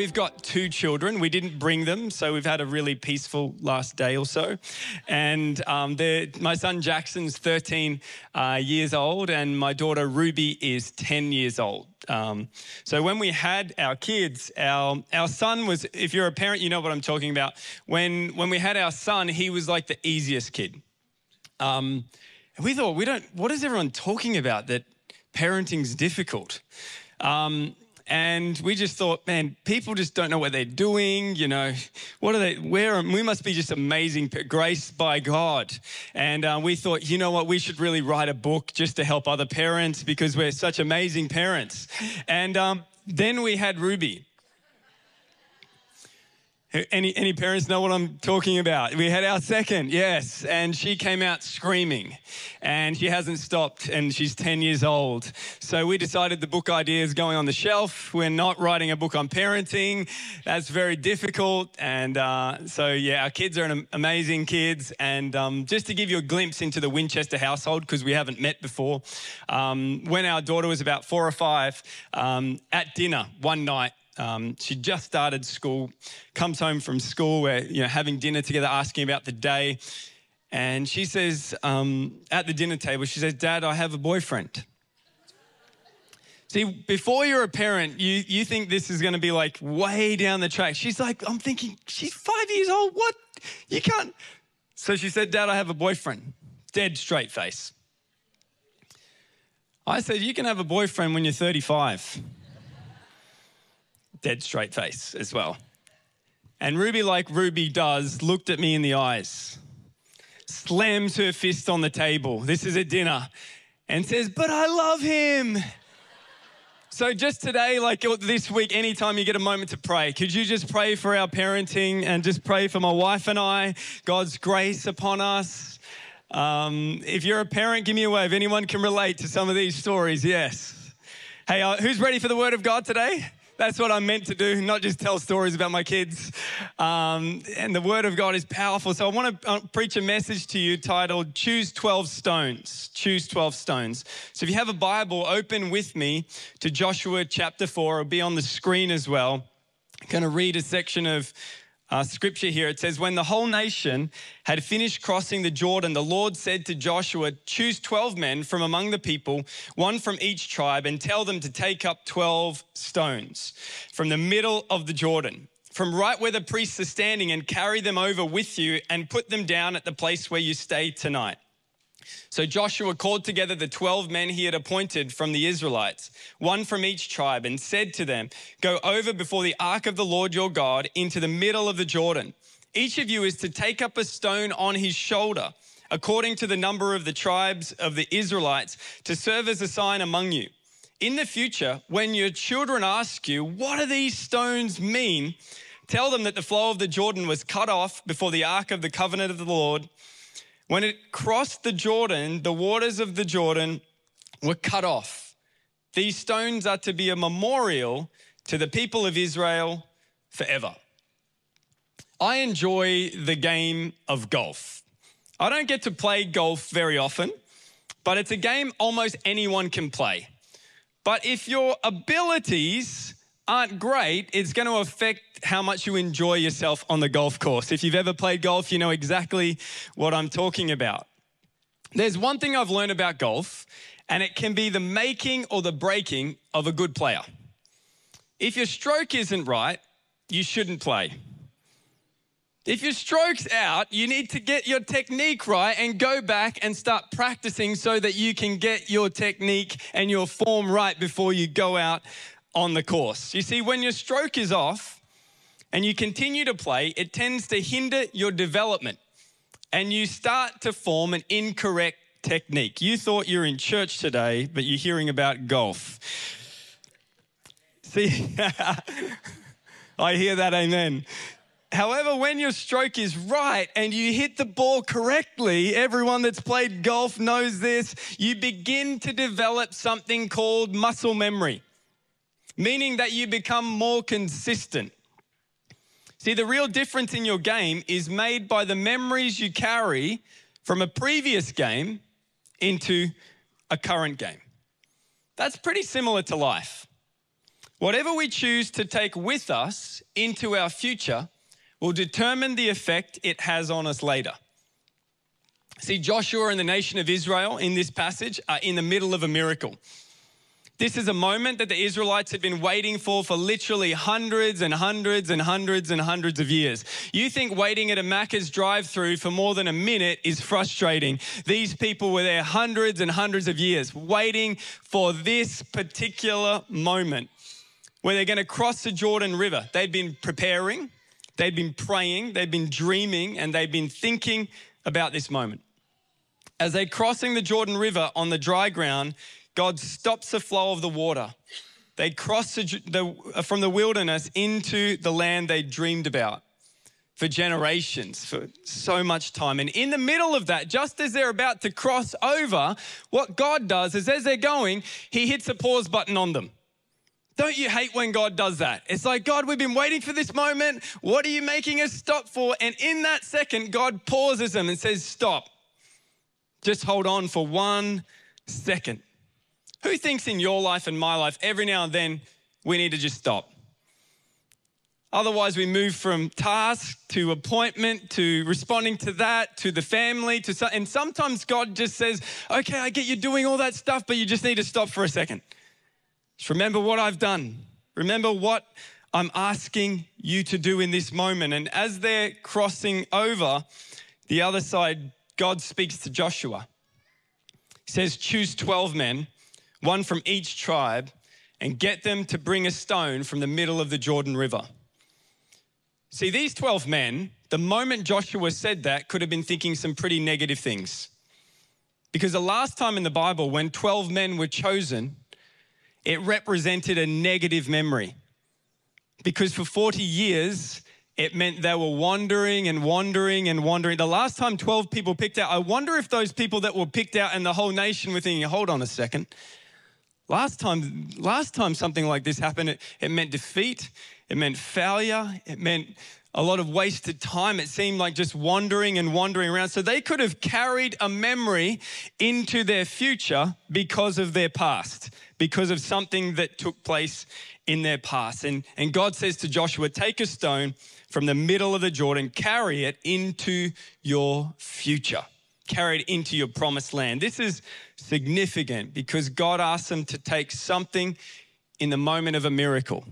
we've got two children. We didn't bring them, so we've had a really peaceful last day or so. And um, my son Jackson's 13 uh, years old, and my daughter Ruby is 10 years old. Um, so when we had our kids, our our son was. If you're a parent, you know what I'm talking about. When when we had our son, he was like the easiest kid. Um, we thought, we don't. What is everyone talking about? That parenting's difficult. Um, and we just thought, man, people just don't know what they're doing. You know, what are they? Where we must be just amazing, grace by God. And uh, we thought, you know what, we should really write a book just to help other parents because we're such amazing parents. And um, then we had Ruby. Any, any parents know what I'm talking about? We had our second, yes, and she came out screaming and she hasn't stopped and she's 10 years old. So we decided the book idea is going on the shelf. We're not writing a book on parenting. That's very difficult. And uh, so, yeah, our kids are an amazing kids. And um, just to give you a glimpse into the Winchester household, because we haven't met before, um, when our daughter was about four or five, um, at dinner one night, um, she just started school, comes home from school, we're you know, having dinner together, asking about the day. And she says, um, at the dinner table, she says, Dad, I have a boyfriend. See, before you're a parent, you, you think this is going to be like way down the track. She's like, I'm thinking, she's five years old. What? You can't. So she said, Dad, I have a boyfriend. Dead straight face. I said, You can have a boyfriend when you're 35 dead straight face as well. And Ruby, like Ruby does, looked at me in the eyes, slams her fist on the table. This is a dinner, and says, But I love him. So, just today, like this week, anytime you get a moment to pray, could you just pray for our parenting and just pray for my wife and I, God's grace upon us? Um, if you're a parent, give me a wave. Anyone can relate to some of these stories? Yes. Hey, uh, who's ready for the word of God today? That's what I'm meant to do, not just tell stories about my kids. Um, and the Word of God is powerful. So I want to uh, preach a message to you titled Choose 12 Stones. Choose 12 Stones. So if you have a Bible, open with me to Joshua chapter 4. It'll be on the screen as well. I'm going to read a section of uh, scripture here. It says, When the whole nation had finished crossing the Jordan, the Lord said to Joshua, Choose 12 men from among the people, one from each tribe, and tell them to take up 12 stones from the middle of the Jordan, from right where the priests are standing, and carry them over with you and put them down at the place where you stay tonight. So Joshua called together the 12 men he had appointed from the Israelites, one from each tribe, and said to them, Go over before the ark of the Lord your God into the middle of the Jordan. Each of you is to take up a stone on his shoulder, according to the number of the tribes of the Israelites, to serve as a sign among you. In the future, when your children ask you, What do these stones mean? Tell them that the flow of the Jordan was cut off before the ark of the covenant of the Lord when it crossed the Jordan, the waters of the Jordan were cut off. These stones are to be a memorial to the people of Israel forever. I enjoy the game of golf. I don't get to play golf very often, but it's a game almost anyone can play. But if your abilities aren't great, it's going to affect how much you enjoy yourself on the golf course. If you've ever played golf, you know exactly what I'm talking about. There's one thing I've learned about golf, and it can be the making or the breaking of a good player. If your stroke isn't right, you shouldn't play. If your stroke's out, you need to get your technique right and go back and start practicing so that you can get your technique and your form right before you go out on the course. You see, when your stroke is off and you continue to play, it tends to hinder your development and you start to form an incorrect technique. You thought you're in church today, but you're hearing about golf. See, I hear that, amen. However, when your stroke is right and you hit the ball correctly, everyone that's played golf knows this, you begin to develop something called muscle memory meaning that you become more consistent. See, the real difference in your game is made by the memories you carry from a previous game into a current game. That's pretty similar to life. Whatever we choose to take with us into our future will determine the effect it has on us later. See, Joshua and the nation of Israel in this passage are in the middle of a miracle. This is a moment that the Israelites had been waiting for for literally hundreds and hundreds and hundreds and hundreds of years. You think waiting at a Macca's drive through for more than a minute is frustrating. These people were there hundreds and hundreds of years waiting for this particular moment where they're going to cross the Jordan River. They'd been preparing, they'd been praying, they'd been dreaming, and they'd been thinking about this moment. As they're crossing the Jordan River on the dry ground, God stops the flow of the water. They cross the, the, uh, from the wilderness into the land they dreamed about for generations, for so much time. And in the middle of that, just as they're about to cross over, what God does is as they're going, He hits a pause button on them. Don't you hate when God does that? It's like, God, we've been waiting for this moment. What are you making us stop for? And in that second, God pauses them and says, Stop. Just hold on for one second. Who thinks in your life and my life, every now and then, we need to just stop? Otherwise, we move from task to appointment to responding to that to the family to and sometimes God just says, "Okay, I get you doing all that stuff, but you just need to stop for a second. Just remember what I've done. Remember what I'm asking you to do in this moment." And as they're crossing over the other side, God speaks to Joshua. He says, Choose 12 men, one from each tribe, and get them to bring a stone from the middle of the Jordan River. See, these 12 men, the moment Joshua said that, could have been thinking some pretty negative things. Because the last time in the Bible, when 12 men were chosen, it represented a negative memory. Because for 40 years, it meant they were wandering and wandering and wandering. The last time 12 people picked out, I wonder if those people that were picked out and the whole nation were thinking, hold on a second. Last time, last time something like this happened, it, it meant defeat, it meant failure, it meant a lot of wasted time. It seemed like just wandering and wandering around. So they could have carried a memory into their future because of their past, because of something that took place in their past. And, and God says to Joshua, Take a stone from the middle of the Jordan, carry it into your future, carry it into your promised land. This is significant because God asked them to take something in the moment of a miracle.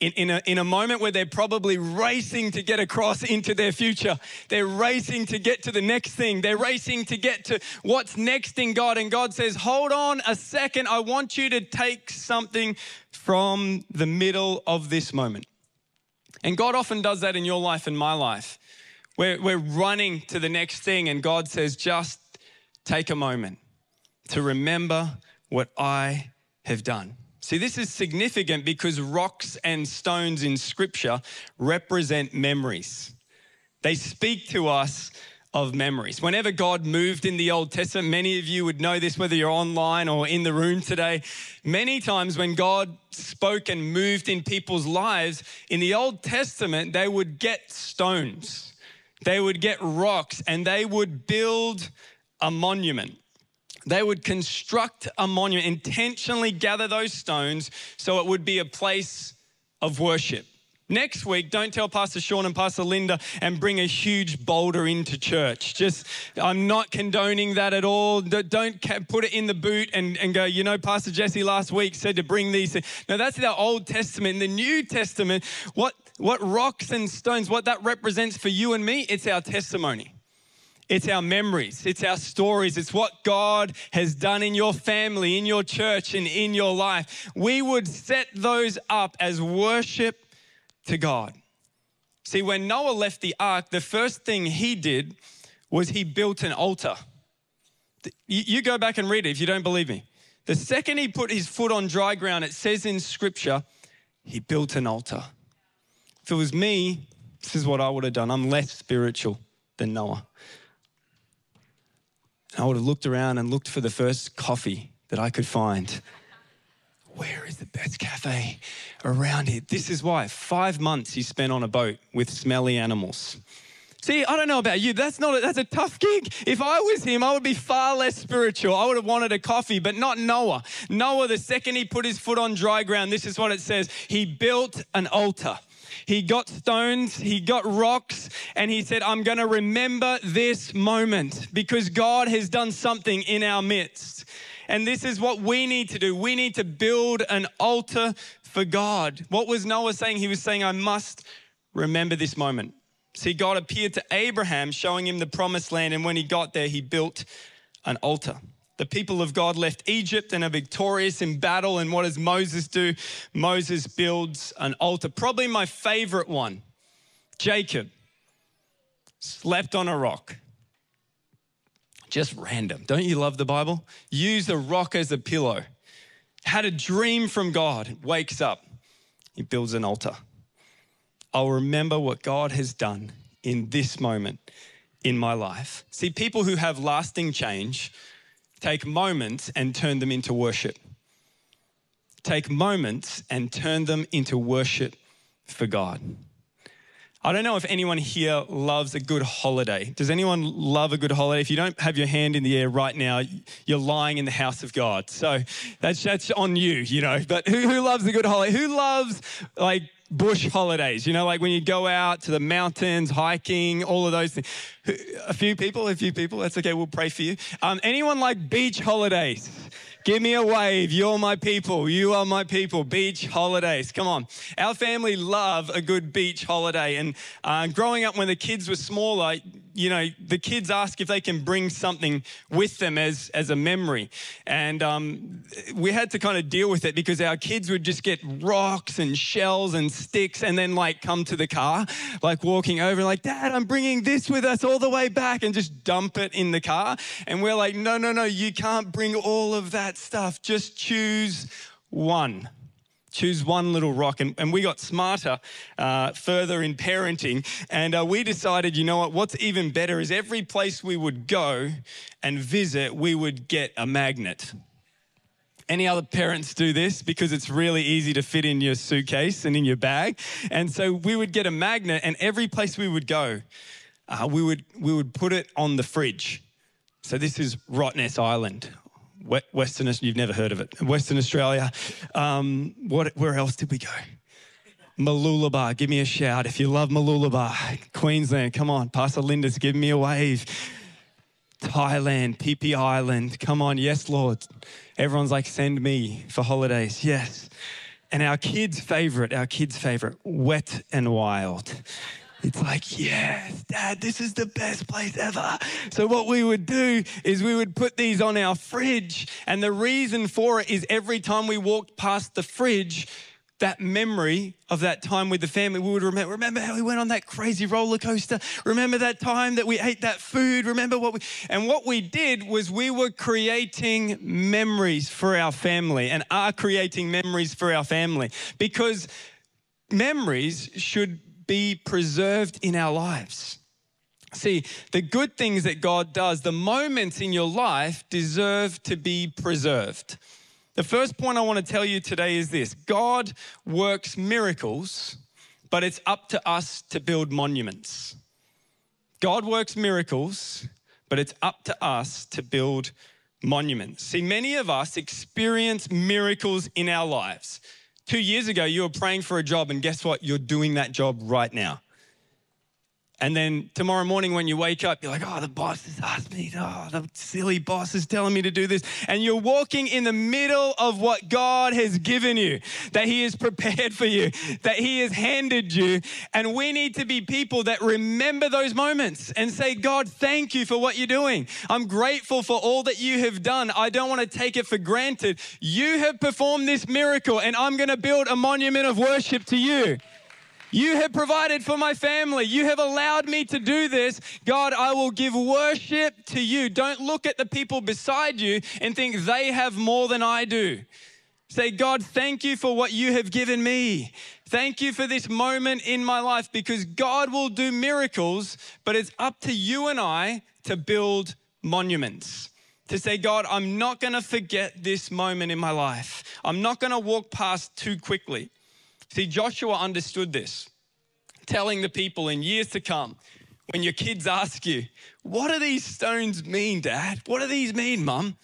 In, in, a, in a moment where they're probably racing to get across into their future. They're racing to get to the next thing. They're racing to get to what's next in God. And God says, Hold on a second. I want you to take something from the middle of this moment. And God often does that in your life and my life. We're, we're running to the next thing, and God says, just take a moment to remember what I have done. See, this is significant because rocks and stones in scripture represent memories. They speak to us of memories. Whenever God moved in the Old Testament, many of you would know this, whether you're online or in the room today. Many times when God spoke and moved in people's lives, in the Old Testament, they would get stones, they would get rocks, and they would build a monument. They would construct a monument, intentionally gather those stones so it would be a place of worship. Next week, don't tell Pastor Sean and Pastor Linda and bring a huge boulder into church. Just, I'm not condoning that at all. Don't put it in the boot and, and go, you know, Pastor Jesse last week said to bring these. Things. No, that's the Old Testament. In the New Testament, what, what rocks and stones, what that represents for you and me, it's our testimony. It's our memories, it's our stories, it's what God has done in your family, in your church, and in your life. We would set those up as worship to God. See, when Noah left the ark, the first thing he did was he built an altar. You go back and read it if you don't believe me. The second he put his foot on dry ground, it says in scripture, he built an altar. If it was me, this is what I would have done. I'm less spiritual than Noah. I would have looked around and looked for the first coffee that I could find where is the best cafe around here? This is why five months he spent on a boat with smelly animals. See, I don't know about you. That's not a, that's a tough gig. If I was him, I would be far less spiritual. I would have wanted a coffee, but not Noah. Noah, the second he put his foot on dry ground, this is what it says. He built an altar. He got stones, he got rocks, and he said, I'm going to remember this moment because God has done something in our midst. And this is what we need to do. We need to build an altar for God. What was Noah saying? He was saying, I must remember this moment. See, God appeared to Abraham, showing him the promised land, and when he got there, he built an altar. The people of God left Egypt and are victorious in battle. And what does Moses do? Moses builds an altar. Probably my favorite one Jacob slept on a rock. Just random. Don't you love the Bible? Use a rock as a pillow. Had a dream from God, wakes up, he builds an altar. I'll remember what God has done in this moment in my life. See, people who have lasting change take moments and turn them into worship. Take moments and turn them into worship for God. I don't know if anyone here loves a good holiday. Does anyone love a good holiday? If you don't have your hand in the air right now, you're lying in the house of God. So that's, that's on you, you know. But who, who loves a good holiday? Who loves like bush holidays, you know, like when you go out to the mountains, hiking, all of those things. A few people, a few people, that's okay, we'll pray for you. Um, anyone like beach holidays? Give me a wave. You're my people. You are my people. Beach holidays. Come on. Our family love a good beach holiday. And uh, growing up when the kids were smaller, you know, the kids ask if they can bring something with them as, as a memory. And um, we had to kind of deal with it because our kids would just get rocks and shells and sticks and then like come to the car, like walking over, like, Dad, I'm bringing this with us all the way back and just dump it in the car. And we're like, no, no, no, you can't bring all of that stuff. Just choose one choose one little rock. And, and we got smarter uh, further in parenting. And uh, we decided, you know what, what's even better is every place we would go and visit, we would get a magnet. Any other parents do this because it's really easy to fit in your suitcase and in your bag. And so we would get a magnet, and every place we would go, uh, we, would, we would put it on the fridge. So this is Rottnest Island Western, you've never heard of it. Western Australia. Um, what, where else did we go? Mooloolaba, give me a shout if you love Mooloolaba. Queensland, come on. Pastor Linda's give me a wave. Thailand, Phi Phi Island, come on. Yes, Lord. Everyone's like, send me for holidays. Yes. And our kids' favorite, our kids' favorite, wet and wild. It's like, yes, dad, this is the best place ever. So, what we would do is we would put these on our fridge. And the reason for it is every time we walked past the fridge, that memory of that time with the family, we would remember, remember how we went on that crazy roller coaster? Remember that time that we ate that food? Remember what we, and what we did was we were creating memories for our family and are creating memories for our family because memories should be preserved in our lives. See, the good things that God does, the moments in your life deserve to be preserved. The first point I want to tell you today is this God works miracles, but it's up to us to build monuments. God works miracles, but it's up to us to build monuments. See, many of us experience miracles in our lives. Two years ago, you were praying for a job, and guess what? You're doing that job right now. And then tomorrow morning when you wake up, you're like, oh, the boss has asked me, oh, the silly boss is telling me to do this. And you're walking in the middle of what God has given you, that He has prepared for you, that He has handed you. And we need to be people that remember those moments and say, God, thank you for what you're doing. I'm grateful for all that you have done. I don't want to take it for granted. You have performed this miracle, and I'm going to build a monument of worship to you. You have provided for my family. You have allowed me to do this. God, I will give worship to you. Don't look at the people beside you and think they have more than I do. Say, God, thank you for what you have given me. Thank you for this moment in my life because God will do miracles, but it's up to you and I to build monuments. To say, God, I'm not going to forget this moment in my life. I'm not going to walk past too quickly. See, Joshua understood this, telling the people in years to come, When your kids ask you, What do these stones mean, Dad? What do these mean, Mum?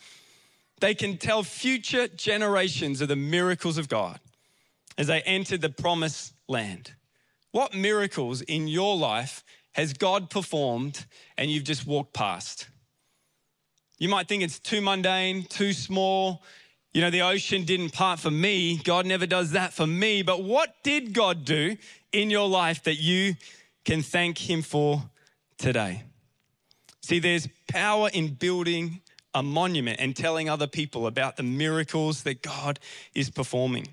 They can tell future generations of the miracles of God as they entered the promised land. What miracles in your life has God performed and you've just walked past? You might think it's too mundane, too small. You know, the ocean didn't part for me. God never does that for me. But what did God do in your life that you can thank Him for today? See, there's power in building a monument and telling other people about the miracles that God is performing.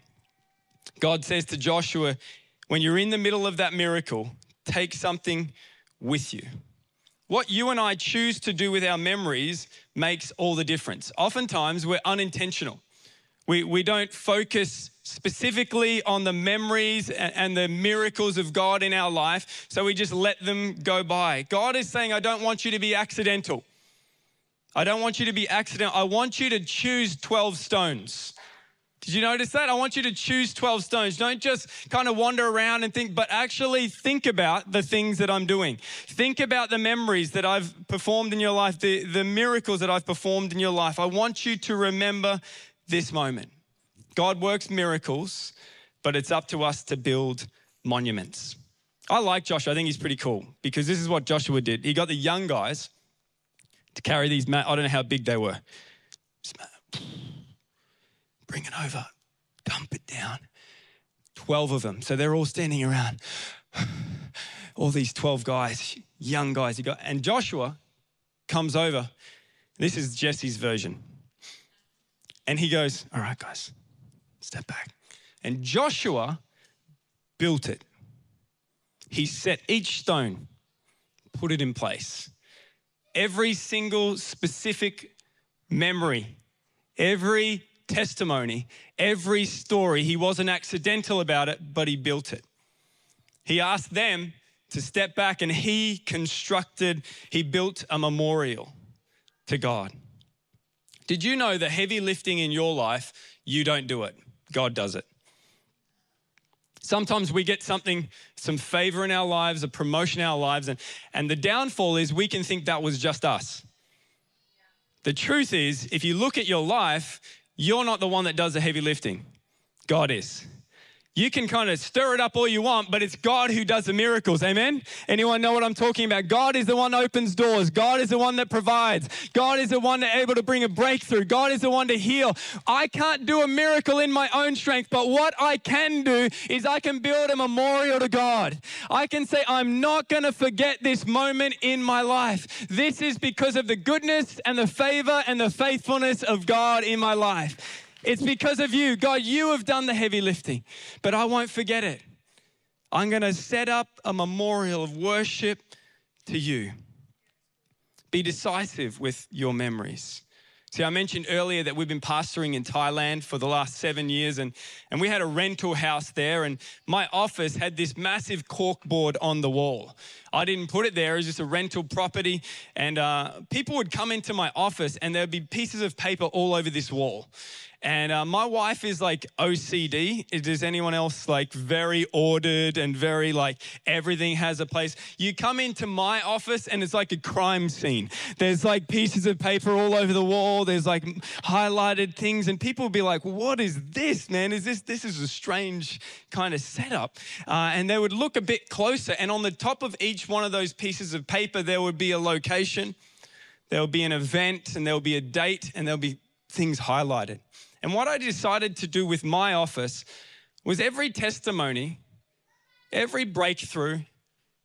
God says to Joshua, when you're in the middle of that miracle, take something with you. What you and I choose to do with our memories makes all the difference. Oftentimes, we're unintentional. We, we don't focus specifically on the memories and the miracles of God in our life, so we just let them go by. God is saying, I don't want you to be accidental. I don't want you to be accidental. I want you to choose 12 stones. Did you notice that? I want you to choose 12 stones. Don't just kind of wander around and think, but actually think about the things that I'm doing. Think about the memories that I've performed in your life, the, the miracles that I've performed in your life. I want you to remember this moment. God works miracles, but it's up to us to build monuments. I like Joshua. I think he's pretty cool because this is what Joshua did. He got the young guys to carry these, I don't know how big they were bring it over, dump it down. 12 of them. So they're all standing around. all these 12 guys, young guys. You got, and Joshua comes over. This is Jesse's version. And he goes, All right, guys, step back. And Joshua built it. He set each stone, put it in place. Every single specific memory, every testimony, every story. He wasn't accidental about it, but he built it. He asked them to step back and he constructed, he built a memorial to God. Did you know the heavy lifting in your life, you don't do it, God does it? Sometimes we get something, some favor in our lives, a promotion in our lives, and, and the downfall is we can think that was just us. The truth is, if you look at your life, you're not the one that does the heavy lifting, God is. You can kind of stir it up all you want, but it's God who does the miracles. Amen? Anyone know what I'm talking about? God is the one that opens doors. God is the one that provides. God is the one that's able to bring a breakthrough. God is the one to heal. I can't do a miracle in my own strength, but what I can do is I can build a memorial to God. I can say, I'm not going to forget this moment in my life. This is because of the goodness and the favor and the faithfulness of God in my life. It's because of you. God, you have done the heavy lifting, but I won't forget it. I'm going to set up a memorial of worship to you. Be decisive with your memories. See, I mentioned earlier that we've been pastoring in Thailand for the last seven years, and, and we had a rental house there, and my office had this massive corkboard on the wall. I didn't put it there, it was just a rental property, and uh, people would come into my office, and there'd be pieces of paper all over this wall. And uh, my wife is like OCD. Is anyone else like very ordered and very like everything has a place? You come into my office and it's like a crime scene. There's like pieces of paper all over the wall. There's like highlighted things, and people will be like, "What is this, man? Is this this is a strange kind of setup?" Uh, and they would look a bit closer, and on the top of each one of those pieces of paper, there would be a location. There will be an event and there'll be a date and there'll be things highlighted. And what I decided to do with my office was every testimony, every breakthrough,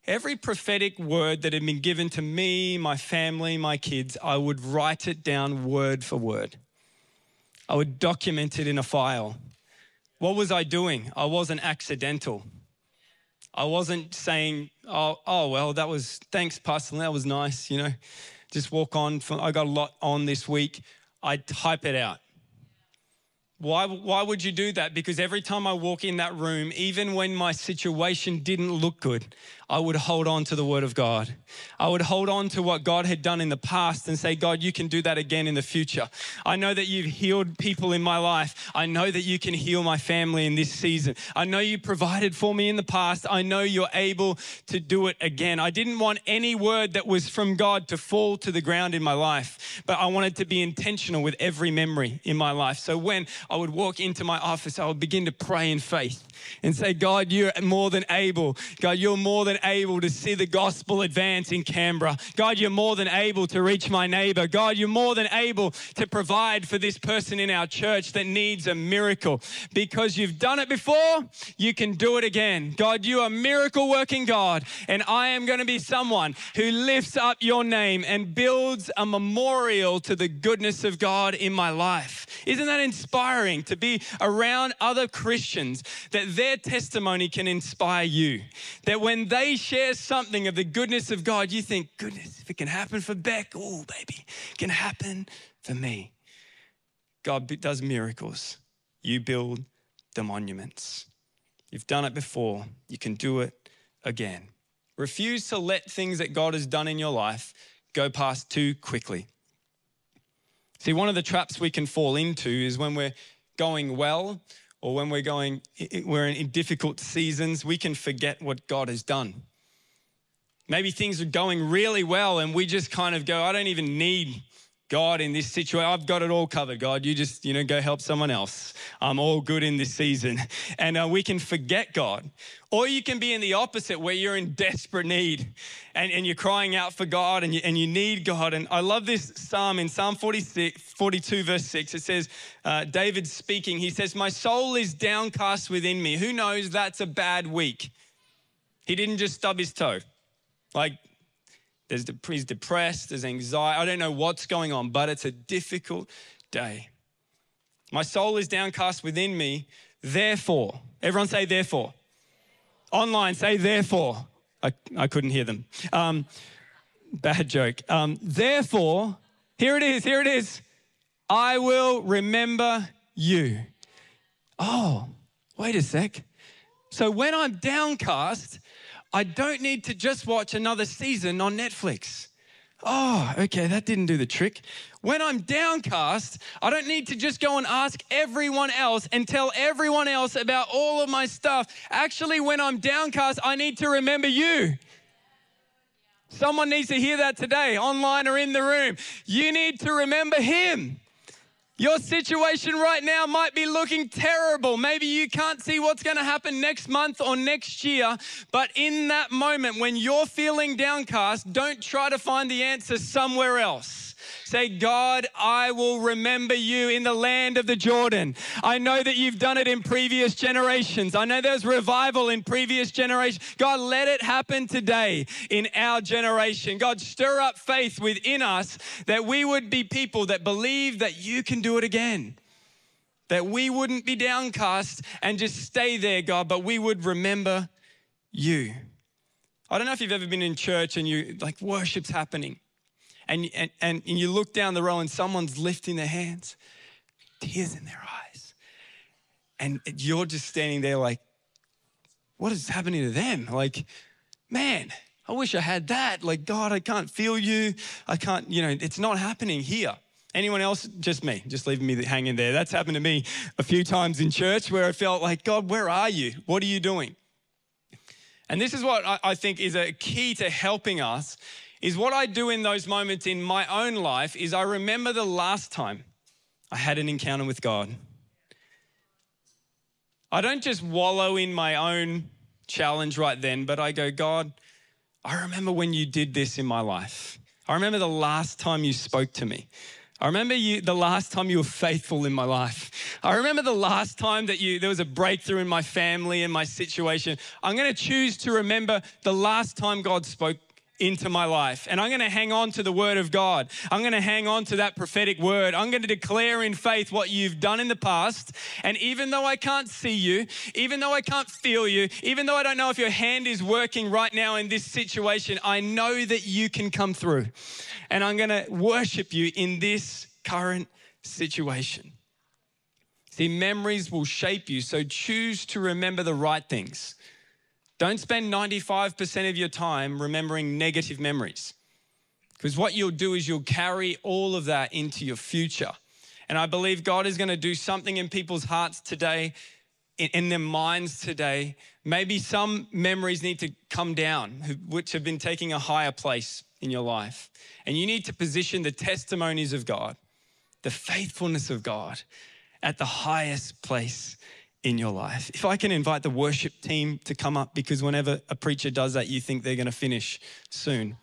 every prophetic word that had been given to me, my family, my kids, I would write it down word for word. I would document it in a file. What was I doing? I wasn't accidental. I wasn't saying, oh, oh well, that was, thanks, Pastor, that was nice, you know, just walk on. I got a lot on this week. I type it out Why, why would you do that? Because every time I walk in that room, even when my situation didn't look good, I would hold on to the word of God. I would hold on to what God had done in the past and say, God, you can do that again in the future. I know that you've healed people in my life. I know that you can heal my family in this season. I know you provided for me in the past. I know you're able to do it again. I didn't want any word that was from God to fall to the ground in my life, but I wanted to be intentional with every memory in my life. So when I would walk into my office, I would begin to pray in faith and say, God, you're more than able. God, you're more than able to see the gospel advance in Canberra. God, you're more than able to reach my neighbor. God, you're more than able to provide for this person in our church that needs a miracle. Because you've done it before, you can do it again. God, you are miracle working God, and I am going to be someone who lifts up your name and builds a memorial to the goodness of God in my life. Isn't that inspiring to be around other Christians that their testimony can inspire you. That when they share something of the goodness of God, you think, goodness, if it can happen for Beck, oh, baby, it can happen for me. God does miracles. You build the monuments. You've done it before, you can do it again. Refuse to let things that God has done in your life go past too quickly. See, one of the traps we can fall into is when we're going well or when we're going, we're in difficult seasons, we can forget what God has done. Maybe things are going really well and we just kind of go, I don't even need God in this situation. I've got it all covered, God. You just, you know, go help someone else. I'm all good in this season. And uh, we can forget God. Or you can be in the opposite where you're in desperate need and, and you're crying out for God and you, and you need God. And I love this psalm in Psalm 46, 42, verse 6. It says, uh, David speaking, he says, My soul is downcast within me. Who knows that's a bad week? He didn't just stub his toe. Like, there's, he's depressed, there's anxiety. I don't know what's going on, but it's a difficult day. My soul is downcast within me. Therefore, everyone say, therefore. Online, say, therefore. I, I couldn't hear them. Um, bad joke. Um, therefore, here it is, here it is. I will remember you. Oh, wait a sec. So when I'm downcast, I don't need to just watch another season on Netflix. Oh, okay, that didn't do the trick. When I'm downcast, I don't need to just go and ask everyone else and tell everyone else about all of my stuff. Actually, when I'm downcast, I need to remember you. Someone needs to hear that today, online or in the room. You need to remember Him. Your situation right now might be looking terrible. Maybe you can't see what's going to happen next month or next year. But in that moment, when you're feeling downcast, don't try to find the answer somewhere else. Say, God, I will remember you in the land of the Jordan. I know that you've done it in previous generations. I know there's revival in previous generations. God, let it happen today in our generation. God, stir up faith within us that we would be people that believe that you can do it again. That we wouldn't be downcast and just stay there, God, but we would remember you. I don't know if you've ever been in church and you like worship's happening and, and, and you look down the row and someone's lifting their hands, tears in their eyes. And you're just standing there like, what is happening to them? Like, man, I wish I had that. Like, God, I can't feel you. I can't, you know, it's not happening here. Anyone else? Just me, just leaving me hanging there. That's happened to me a few times in church where I felt like, God, where are you? What are you doing? And this is what I think is a key to helping us is what I do in those moments in my own life is I remember the last time I had an encounter with God. I don't just wallow in my own challenge right then, but I go, God, I remember when you did this in my life. I remember the last time you spoke to me. I remember you the last time you were faithful in my life. I remember the last time that you there was a breakthrough in my family and my situation. I'm going to choose to remember the last time God spoke into my life. And I'm going to hang on to the word of God. I'm going to hang on to that prophetic word. I'm going to declare in faith what you've done in the past. And even though I can't see you, even though I can't feel you, even though I don't know if your hand is working right now in this situation, I know that you can come through. And I'm going to worship you in this current situation. See, memories will shape you, so choose to remember the right things. Don't spend 95% of your time remembering negative memories. Because what you'll do is you'll carry all of that into your future. And I believe God is going to do something in people's hearts today, in, their minds today. Maybe some memories need to come down, which have been taking a higher place in your life. And you need to position the testimonies of God, the faithfulness of God at the highest place in your life. If I can invite the worship team to come up, because whenever a preacher does that, you think they're going to finish soon.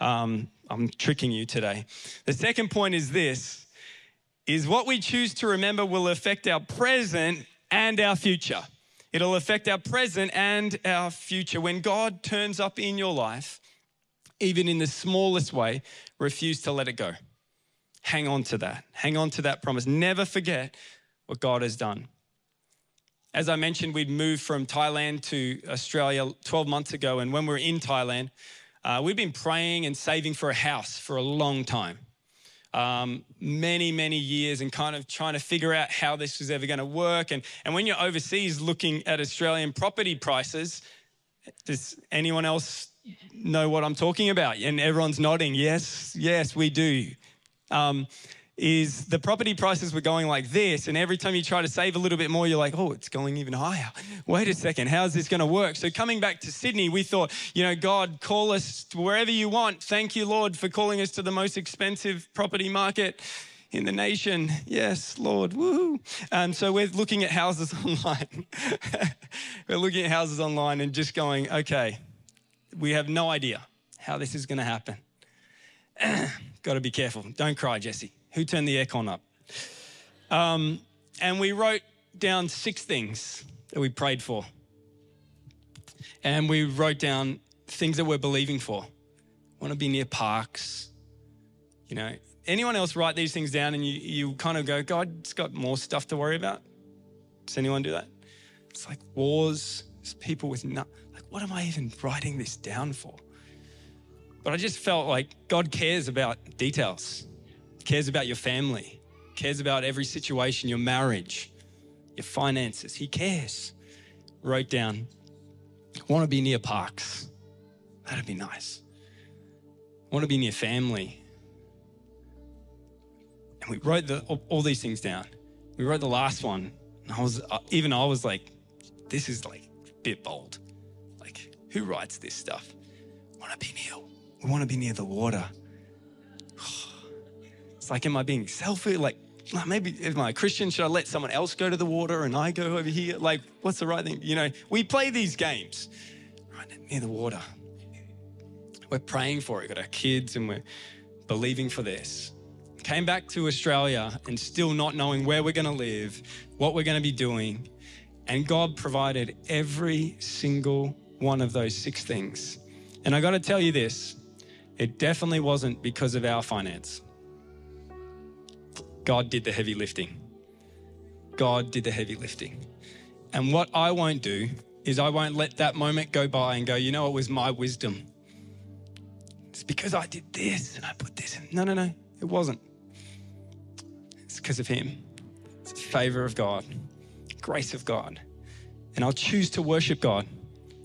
Um, I'm tricking you today. The second point is this is what we choose to remember will affect our present and our future. It'll affect our present and our future. When God turns up in your life, even in the smallest way, refuse to let it go. Hang on to that. Hang on to that promise. Never forget what God has done. As I mentioned, we'd moved from Thailand to Australia 12 months ago. And when we were in Thailand, uh, we've been praying and saving for a house for a long time. Um, many, many years and kind of trying to figure out how this was ever going to work. And, and when you're overseas looking at Australian property prices, does anyone else know what I'm talking about? And everyone's nodding. Yes, yes, we do. Um, is the property prices were going like this, and every time you try to save a little bit more, you're like, oh, it's going even higher. Wait a second, how's this going to work? So, coming back to Sydney, we thought, you know, God, call us wherever you want. Thank you, Lord, for calling us to the most expensive property market in the nation. Yes, Lord, woo. And um, so we're looking at houses online. we're looking at houses online and just going, okay, we have no idea how this is going to happen. Got to be careful. Don't cry, Jesse. Who turned the aircon up? Um, and we wrote down six things that we prayed for. And we wrote down things that we're believing for. Want to be near parks. You know, anyone else write these things down and you, you kind of go, God's got more stuff to worry about? Does anyone do that? It's like wars, it's people with no, like, what am I even writing this down for? But I just felt like God cares about details cares about your family, cares about every situation, your marriage, your finances. He cares. Wrote down, want to be near parks. That'd be nice. Want to be near family. And we wrote the, all these things down. We wrote the last one. And I was, uh, even I was like, this is like a bit bold. Like, who writes this stuff? Want to be near, we want to be near the water like, am I being selfish? Like, maybe am I a Christian? Should I let someone else go to the water and I go over here? Like, what's the right thing? You know, we play these games right near the water. We're praying for it. We've got our kids and we're believing for this. Came back to Australia and still not knowing where we're going to live, what we're going to be doing. And God provided every single one of those six things. And I got to tell you this it definitely wasn't because of our finance. God did the heavy lifting. God did the heavy lifting. And what I won't do is I won't let that moment go by and go, you know, it was my wisdom. It's because I did this and I put this in. No, no, no, it wasn't. It's because of Him. It's the favor of God, grace of God. And I'll choose to worship God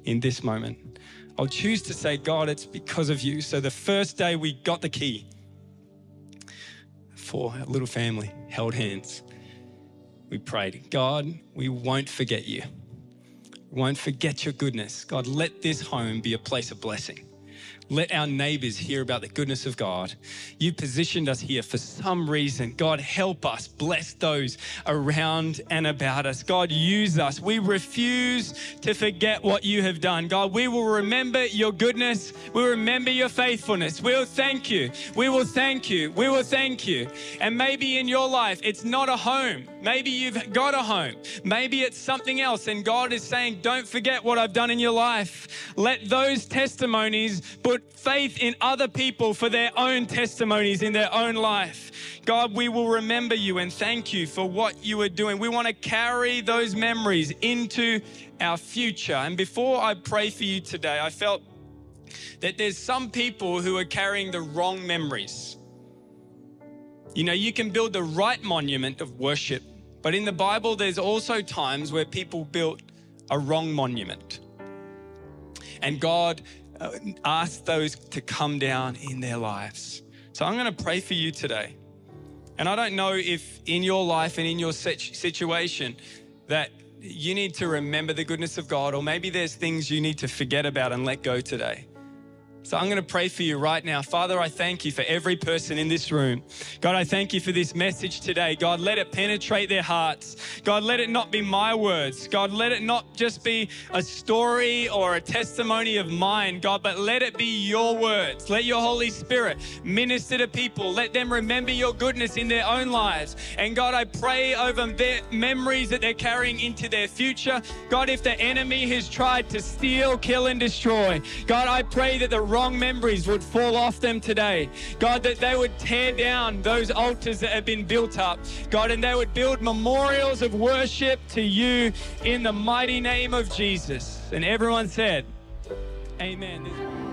in this moment. I'll choose to say, God, it's because of you. So the first day we got the key, for a little family, held hands. We prayed, God, we won't forget you. We won't forget your goodness. God, let this home be a place of blessing. Let our neighbors hear about the goodness of God. You positioned us here for some reason. God, help us. Bless those around and about us. God, use us. We refuse to forget what you have done. God, we will remember your goodness. We will remember your faithfulness. We will thank you. We will thank you. We will thank you. And maybe in your life, it's not a home. Maybe you've got a home. Maybe it's something else. And God is saying, don't forget what I've done in your life. Let those testimonies put faith in other people for their own testimonies in their own life. God, we will remember you and thank you for what you are doing. We want to carry those memories into our future. And before I pray for you today, I felt that there's some people who are carrying the wrong memories. You know, you can build the right monument of worship But in the Bible, there's also times where people built a wrong monument. And God uh, asked those to come down in their lives. So I'm going to pray for you today. And I don't know if in your life and in your situation that you need to remember the goodness of God, or maybe there's things you need to forget about and let go today. So I'm going to pray for you right now. Father, I thank you for every person in this room. God, I thank you for this message today. God, let it penetrate their hearts. God, let it not be my words. God, let it not just be a story or a testimony of mine, God, but let it be your words. Let your Holy Spirit minister to people. Let them remember your goodness in their own lives. And God, I pray over their memories that they're carrying into their future. God, if the enemy has tried to steal, kill, and destroy, God, I pray that the wrong memories would fall off them today. God, that they would tear down those altars that have been built up. God, and they would build memorials of worship to you in the mighty name of Jesus. And everyone said, Amen.